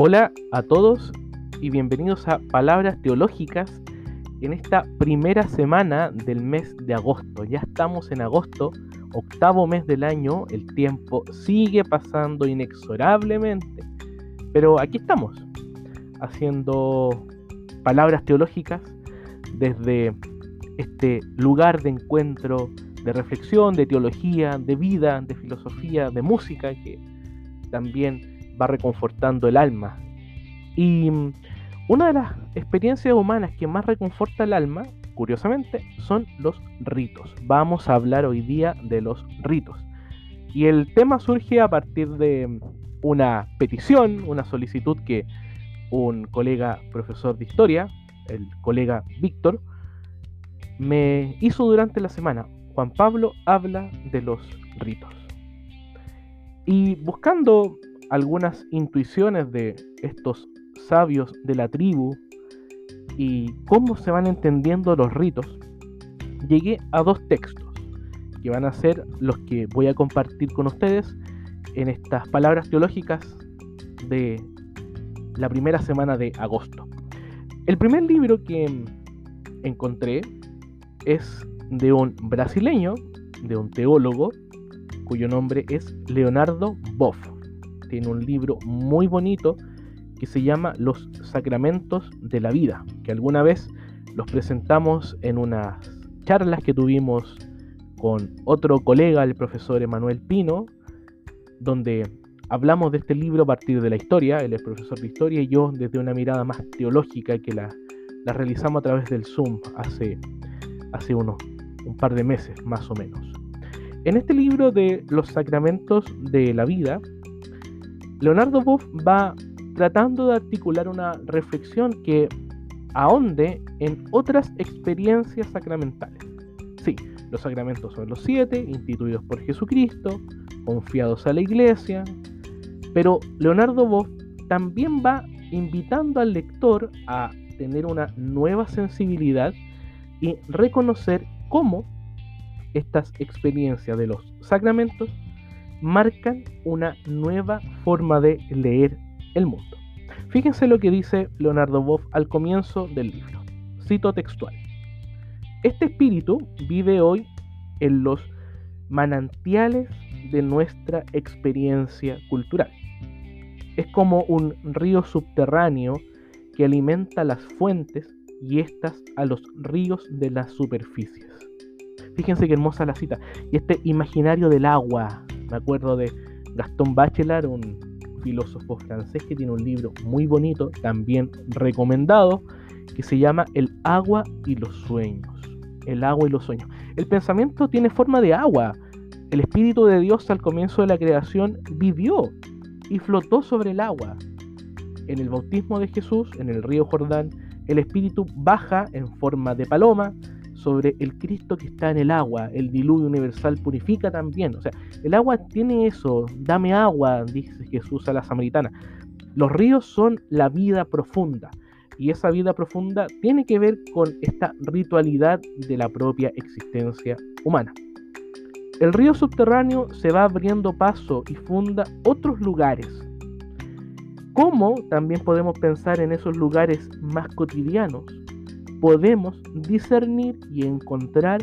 Hola a todos y bienvenidos a Palabras Teológicas en esta primera semana del mes de agosto. Ya estamos en agosto, octavo mes del año, el tiempo sigue pasando inexorablemente, pero aquí estamos haciendo palabras teológicas desde este lugar de encuentro, de reflexión, de teología, de vida, de filosofía, de música que también va reconfortando el alma. Y mm, una de las experiencias humanas que más reconforta el alma, curiosamente, son los ritos. Vamos a hablar hoy día de los ritos. Y el tema surge a partir de mm, una petición, una solicitud que un colega profesor de historia, el colega Víctor, me hizo durante la semana. Juan Pablo habla de los ritos. Y buscando algunas intuiciones de estos sabios de la tribu y cómo se van entendiendo los ritos, llegué a dos textos que van a ser los que voy a compartir con ustedes en estas palabras teológicas de la primera semana de agosto. El primer libro que encontré es de un brasileño, de un teólogo, cuyo nombre es Leonardo Boff tiene un libro muy bonito que se llama Los Sacramentos de la Vida, que alguna vez los presentamos en unas charlas que tuvimos con otro colega, el profesor Emanuel Pino, donde hablamos de este libro a partir de la historia, él es profesor de historia y yo desde una mirada más teológica que la, la realizamos a través del Zoom hace, hace unos un par de meses más o menos. En este libro de los sacramentos de la vida, Leonardo Boff va tratando de articular una reflexión que ahonde en otras experiencias sacramentales. Sí, los sacramentos son los siete, instituidos por Jesucristo, confiados a la iglesia, pero Leonardo Boff también va invitando al lector a tener una nueva sensibilidad y reconocer cómo estas experiencias de los sacramentos marcan una nueva forma de leer el mundo. Fíjense lo que dice Leonardo Boff al comienzo del libro. Cito textual. Este espíritu vive hoy en los manantiales de nuestra experiencia cultural. Es como un río subterráneo que alimenta las fuentes y estas a los ríos de las superficies. Fíjense qué hermosa la cita. Y este imaginario del agua, me acuerdo de Gaston Bachelard, un filósofo francés que tiene un libro muy bonito, también recomendado, que se llama El agua y los sueños. El agua y los sueños. El pensamiento tiene forma de agua. El Espíritu de Dios al comienzo de la creación vivió y flotó sobre el agua. En el bautismo de Jesús, en el río Jordán, el Espíritu baja en forma de paloma, sobre el Cristo que está en el agua. El diluvio universal purifica también. O sea, el agua tiene eso. Dame agua, dice Jesús a la samaritana. Los ríos son la vida profunda. Y esa vida profunda tiene que ver con esta ritualidad de la propia existencia humana. El río subterráneo se va abriendo paso y funda otros lugares. ¿Cómo también podemos pensar en esos lugares más cotidianos? Podemos discernir y encontrar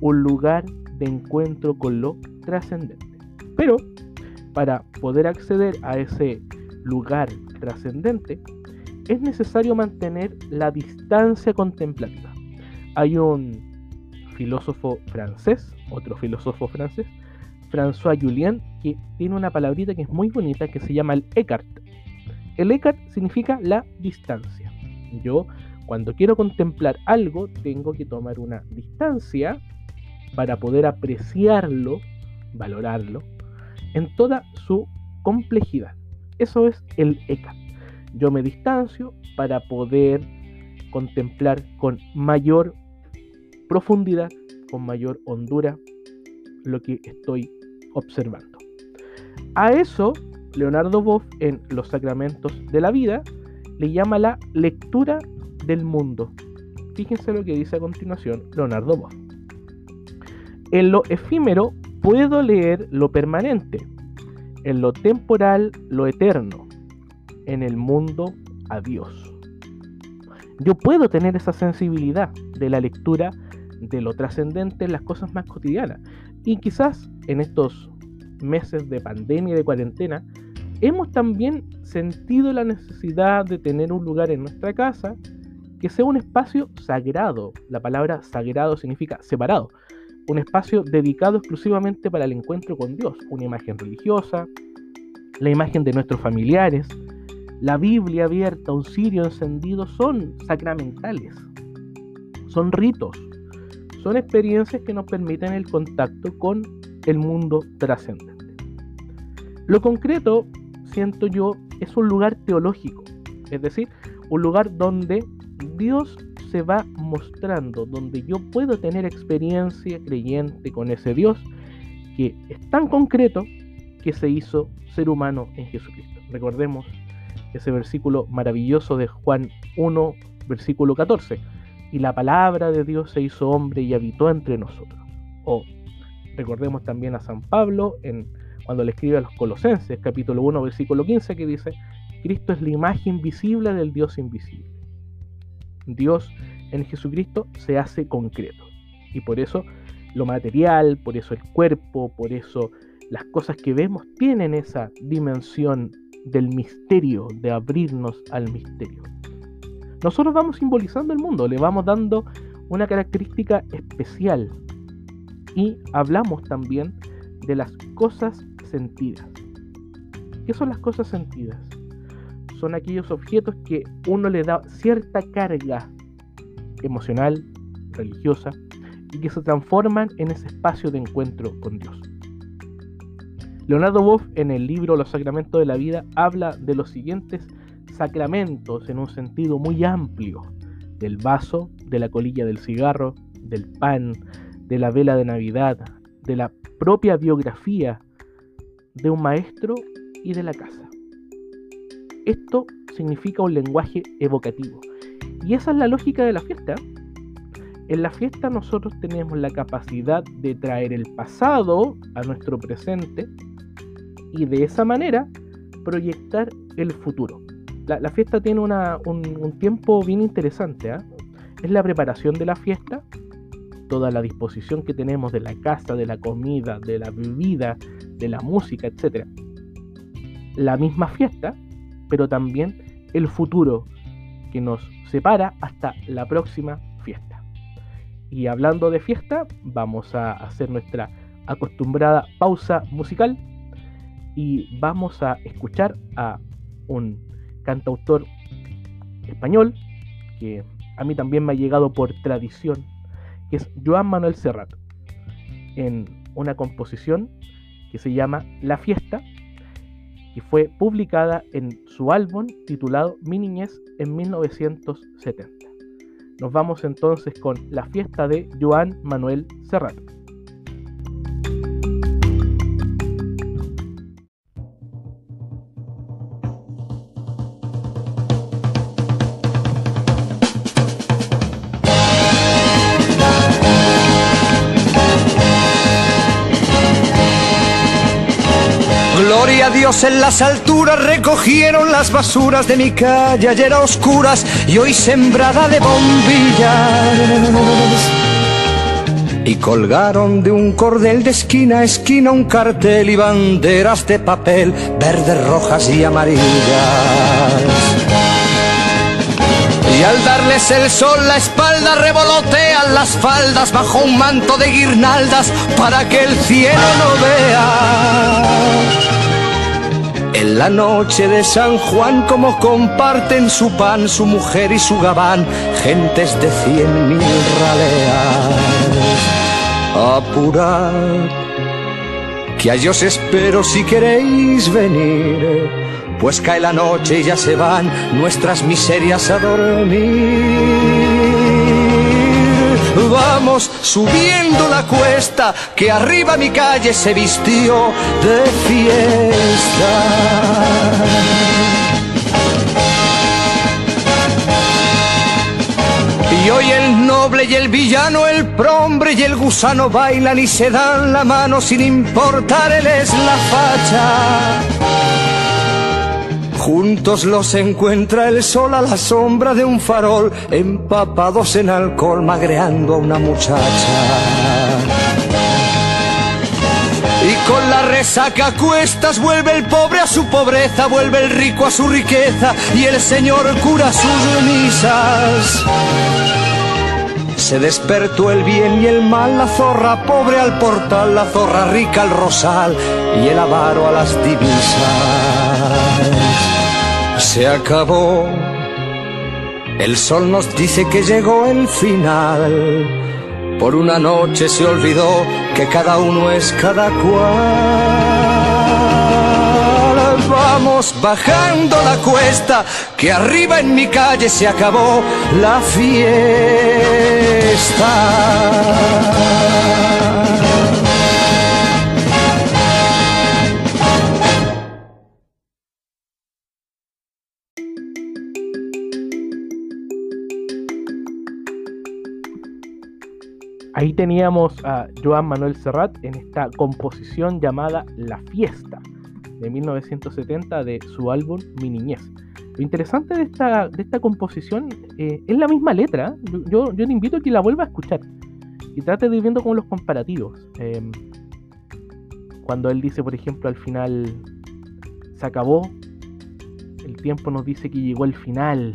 un lugar de encuentro con lo trascendente. Pero para poder acceder a ese lugar trascendente, es necesario mantener la distancia contemplativa. Hay un filósofo francés, otro filósofo francés, François Julien, que tiene una palabrita que es muy bonita que se llama el Eckhart. El Eckhart significa la distancia. Yo cuando quiero contemplar algo, tengo que tomar una distancia para poder apreciarlo, valorarlo, en toda su complejidad. Eso es el ECA. Yo me distancio para poder contemplar con mayor profundidad, con mayor hondura, lo que estoy observando. A eso, Leonardo Boff en Los Sacramentos de la Vida le llama la lectura del mundo. Fíjense lo que dice a continuación Leonardo Boff. En lo efímero puedo leer lo permanente, en lo temporal lo eterno, en el mundo a Dios. Yo puedo tener esa sensibilidad de la lectura de lo trascendente en las cosas más cotidianas. Y quizás en estos meses de pandemia y de cuarentena, hemos también sentido la necesidad de tener un lugar en nuestra casa que sea un espacio sagrado. La palabra sagrado significa separado. Un espacio dedicado exclusivamente para el encuentro con Dios. Una imagen religiosa, la imagen de nuestros familiares, la Biblia abierta, un cirio encendido, son sacramentales. Son ritos. Son experiencias que nos permiten el contacto con el mundo trascendente. Lo concreto, siento yo, es un lugar teológico, es decir, un lugar donde Dios se va mostrando, donde yo puedo tener experiencia creyente con ese Dios que es tan concreto que se hizo ser humano en Jesucristo. Recordemos ese versículo maravilloso de Juan 1, versículo 14. Y la palabra de Dios se hizo hombre y habitó entre nosotros. O recordemos también a San Pablo en, cuando le escribe a los Colosenses, capítulo 1, versículo 15, que dice, Cristo es la imagen visible del Dios invisible. Dios en Jesucristo se hace concreto. Y por eso lo material, por eso el cuerpo, por eso las cosas que vemos tienen esa dimensión del misterio, de abrirnos al misterio. Nosotros vamos simbolizando el mundo, le vamos dando una característica especial y hablamos también de las cosas sentidas. ¿Qué son las cosas sentidas? Son aquellos objetos que uno le da cierta carga emocional, religiosa, y que se transforman en ese espacio de encuentro con Dios. Leonardo Boff en el libro Los Sacramentos de la Vida habla de los siguientes sacramentos en un sentido muy amplio, del vaso, de la colilla del cigarro, del pan, de la vela de Navidad, de la propia biografía de un maestro y de la casa. Esto significa un lenguaje evocativo. Y esa es la lógica de la fiesta. En la fiesta nosotros tenemos la capacidad de traer el pasado a nuestro presente y de esa manera proyectar el futuro. La, fiesta tiene un, tiempo bien interesante. ¿ah? Es la preparación de la fiesta, toda la disposición que tenemos de la casa, de la comida, de la bebida, de la música, etc. La misma fiesta, pero también el futuro que nos separa hasta la próxima fiesta. Y hablando de fiesta, vamos a hacer nuestra acostumbrada pausa musical y vamos a escuchar a un cantautor español que a mí también me ha llegado por tradición, que es Joan Manuel Serrat, en una composición que se llama La Fiesta y fue publicada en su álbum titulado Mi Niñez en 1970. Nos vamos entonces con La Fiesta de Joan Manuel Serrat. En las alturas recogieron las basuras de mi calle ayer a oscuras y hoy sembrada de bombillas. Y colgaron de un cordel de esquina a esquina un cartel y banderas de papel verdes, rojas y amarillas. Y al darles el sol la espalda revolotean las faldas bajo un manto de guirnaldas para que el cielo no vea en la noche de San Juan, como comparten su pan, su mujer y su gabán, gentes de cien mil raleas. Apurad, que a ellos espero si queréis venir, pues cae la noche y ya se van nuestras miserias a dormir. Vamos subiendo la cuesta que arriba mi calle se vistió de fiesta. Y hoy el noble y el villano, el prombre y el gusano bailan y se dan la mano sin importar él es la facha. Juntos los encuentra el sol a la sombra de un farol, empapados en alcohol, magreando a una muchacha. Y con la resaca a cuestas vuelve el pobre a su pobreza, vuelve el rico a su riqueza y el señor cura sus misas. Se despertó el bien y el mal, la zorra pobre al portal, la zorra rica al rosal y el avaro a las divisas se acabó. El sol nos dice que llegó el final. Por una noche se olvidó que cada uno es cada cual. Vamos bajando la cuesta, que arriba en mi calle se acabó la fiesta. Ahí teníamos a Joan Manuel Serrat en esta composición llamada La Fiesta de 1970 de su álbum Mi Niñez. Lo interesante de esta, de esta composición eh, es la misma letra. Yo, yo, te invito a que la vuelva a escuchar y trate de ir viendo con los comparativos. Em, cuando él dice, por ejemplo, al final se acabó, el tiempo nos dice que llegó el final,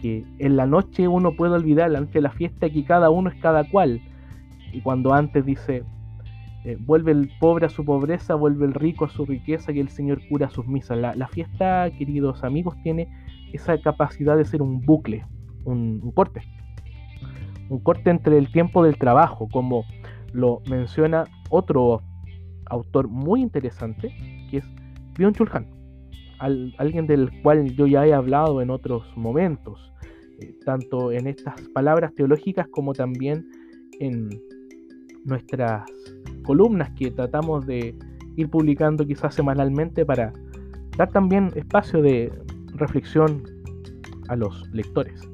que en la noche uno puede olvidar, la de la fiesta, que cada uno es cada cual. Y cuando antes dice, eh, vuelve el pobre a su pobreza, vuelve el rico a su riqueza, y el Señor cura sus misas. La, fiesta, queridos amigos, tiene esa capacidad de ser un bucle, un, corte. Un corte entre el tiempo del trabajo, como lo menciona otro autor muy interesante, que es Bion Alguien del cual yo ya he hablado en otros momentos, eh, tanto en estas palabras teológicas como también en nuestras columnas que tratamos de ir publicando quizás semanalmente para dar también espacio de reflexión a los lectores.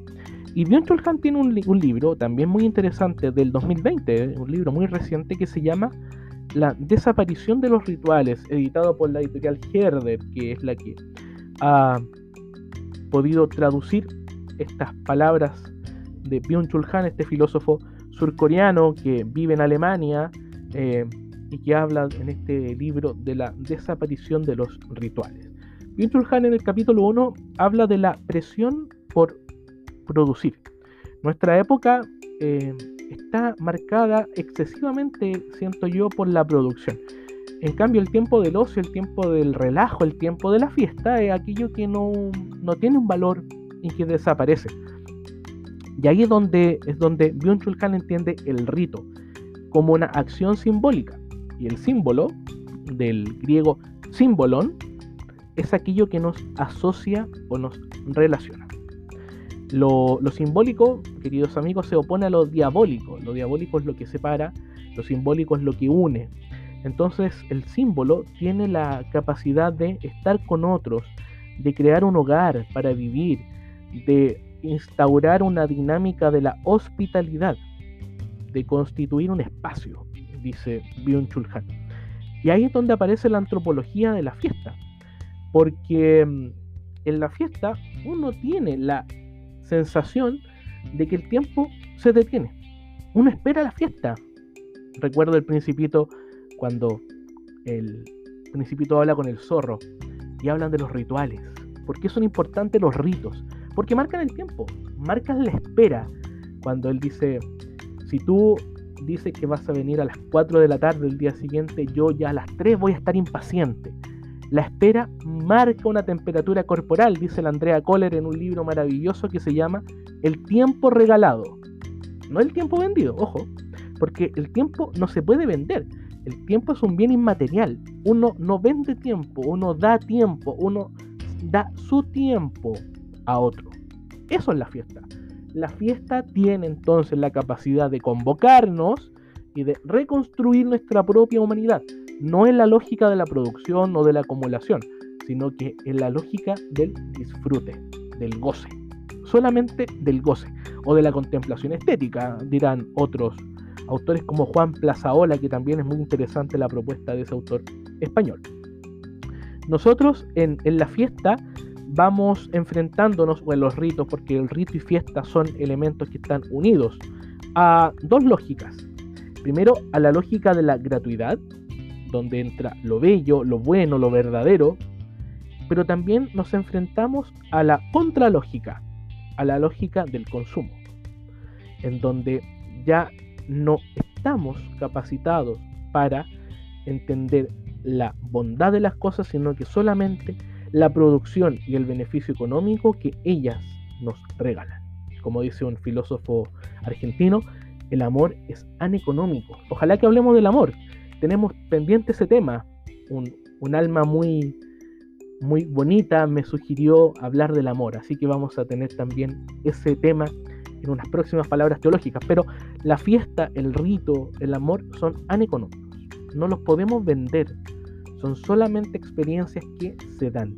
Y Bion Chulhan tiene un, un, libro también muy interesante del 2020, un libro muy reciente que se llama la desaparición de los rituales, editado por la editorial Herder, que es la que ha podido traducir estas palabras de Byung-Chul Han, este filósofo surcoreano que vive en Alemania eh, y que habla en este libro de la desaparición de los rituales. Byung-Chul Han en el capítulo 1 habla de la presión por producir. Nuestra época eh, está marcada excesivamente, siento yo, por la producción. En cambio, el tiempo del ocio, el tiempo del relajo, el tiempo de la fiesta es aquello que no, tiene un valor y que desaparece. Y ahí es donde, es donde entiende el rito como una acción simbólica. Y el símbolo, del griego símbolon, es aquello que nos asocia o nos relaciona. Lo, simbólico, queridos amigos, se opone a lo diabólico. Lo diabólico es lo que separa, lo simbólico es lo que une. Entonces el símbolo tiene la capacidad de estar con otros, de crear un hogar para vivir, de instaurar una dinámica de la hospitalidad, de constituir un espacio, dice Byung-Chul. Y ahí es donde aparece la antropología de la fiesta, porque mm, en la fiesta uno tiene la sensación de que el tiempo se detiene. Uno espera la fiesta. Recuerdo el principito cuando el principito habla con el zorro y hablan de los rituales. ¿Por qué son importantes los ritos? Porque marcan el tiempo, marcan la espera. Cuando él dice, si tú dices que vas a venir a las 4 de la tarde el día siguiente, yo ya a las 3 voy a estar impaciente. La espera marca una temperatura corporal, dice la Andrea Kohler en un libro maravilloso que se llama El tiempo regalado. No el tiempo vendido, ojo, porque el tiempo no se puede vender. El tiempo es un bien inmaterial. Uno no vende tiempo, uno da tiempo, uno da su tiempo a otro. Eso es la fiesta. La fiesta tiene entonces la capacidad de convocarnos y de reconstruir nuestra propia humanidad no en la lógica de la producción o de la acumulación, sino que en la lógica del disfrute, del goce, solamente del goce o de la contemplación estética, dirán otros autores como Juan Plazaola, que también es muy interesante la propuesta de ese autor español. Nosotros en, en la fiesta vamos enfrentándonos, o en los ritos, porque el rito y fiesta son elementos que están unidos, a dos lógicas. Primero, a la lógica de la gratuidad, donde entra lo bello, lo bueno, lo verdadero, pero también nos enfrentamos a la contralógica, a la lógica del consumo, en donde ya no estamos capacitados para entender la bondad de las cosas, sino que solamente la producción y el beneficio económico que ellas nos regalan. Como dice un filósofo argentino, el amor es aneconómico. Ojalá que hablemos del amor. Tenemos pendiente ese tema. Un, alma muy muy bonita me sugirió hablar del amor, así que vamos a tener también ese tema en unas próximas palabras teológicas, pero la fiesta, el rito, el amor son aneconómicos, no los podemos vender, son solamente experiencias que se dan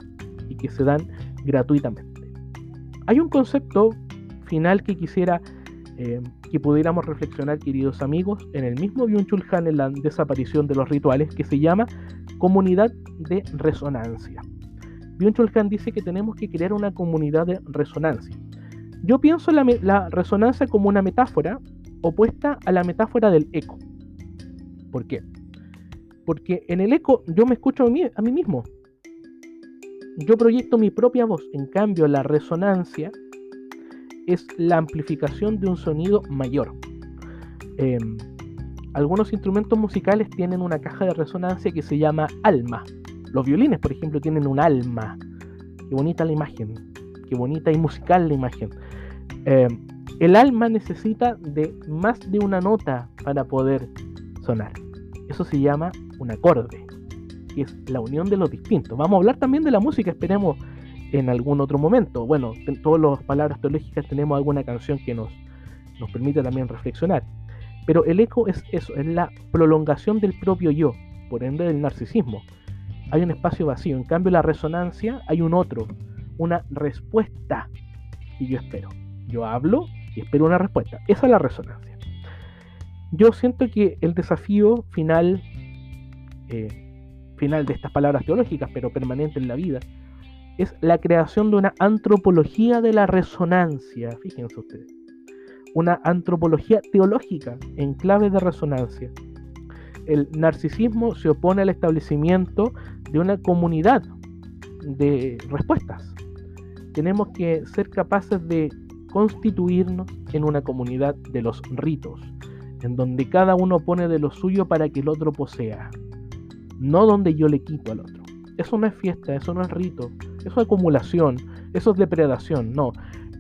y que se dan gratuitamente. Hay un concepto final que quisiera eh, que pudiéramos reflexionar, queridos amigos, en el mismo Byung-Chul Han en la desaparición de los rituales, que se llama comunidad de resonancia. Byung-Chul Han dice que tenemos que crear una comunidad de resonancia. Yo pienso la, la resonancia como una metáfora opuesta a la metáfora del eco. ¿Por qué? Porque en el eco yo me escucho a mí, a mí mismo. Yo proyecto mi propia voz. En cambio, la resonancia es la amplificación de un sonido mayor. Em, algunos instrumentos musicales tienen una caja de resonancia que se llama alma. Los violines, por ejemplo, tienen un alma. Qué bonita la imagen. Qué bonita y musical la imagen. Em, el alma necesita de más de una nota para poder sonar. Eso se llama un acorde, que es la unión de los distintos. Vamos a hablar también de la música, esperemos en algún otro momento. Bueno, en todas las palabras teológicas tenemos alguna canción que nos, nos permite también reflexionar. Pero el eco es eso, es la prolongación del propio yo, por ende del narcisismo hay un espacio vacío. En cambio, la resonancia hay un otro, una respuesta y yo espero. Yo hablo y espero una respuesta. Esa es la resonancia. Yo siento que el desafío final, eh, final de estas palabras teológicas, pero permanente en la vida, es la creación de una antropología de la resonancia. Fíjense ustedes. Una antropología teológica en clave de resonancia. El narcisismo se opone al establecimiento de una comunidad de respuestas. Tenemos que ser capaces de constituirnos en una comunidad de los ritos, en donde cada uno pone de lo suyo para que el otro posea, no donde yo le quito al otro. Eso no es fiesta, eso no es rito, eso es acumulación, eso es depredación, no.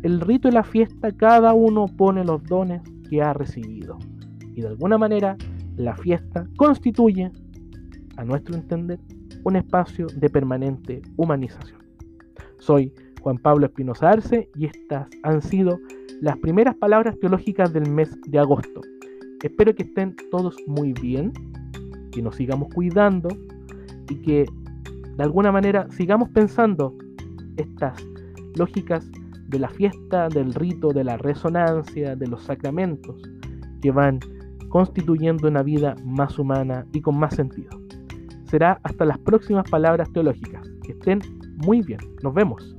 El rito y la fiesta, cada uno pone los dones que ha recibido. Y de alguna manera, la fiesta constituye, a nuestro entender, un espacio de permanente humanización. Soy Juan Pablo Espinosa Arce y estas han sido las primeras palabras teológicas del mes de agosto. Espero que estén todos muy bien, que nos sigamos cuidando y que de alguna manera sigamos pensando estas lógicas de la fiesta, del rito, de la resonancia, de los sacramentos que van constituyendo una vida más humana y con más sentido será hasta las próximas palabras teológicas. Que estén muy bien. Nos vemos.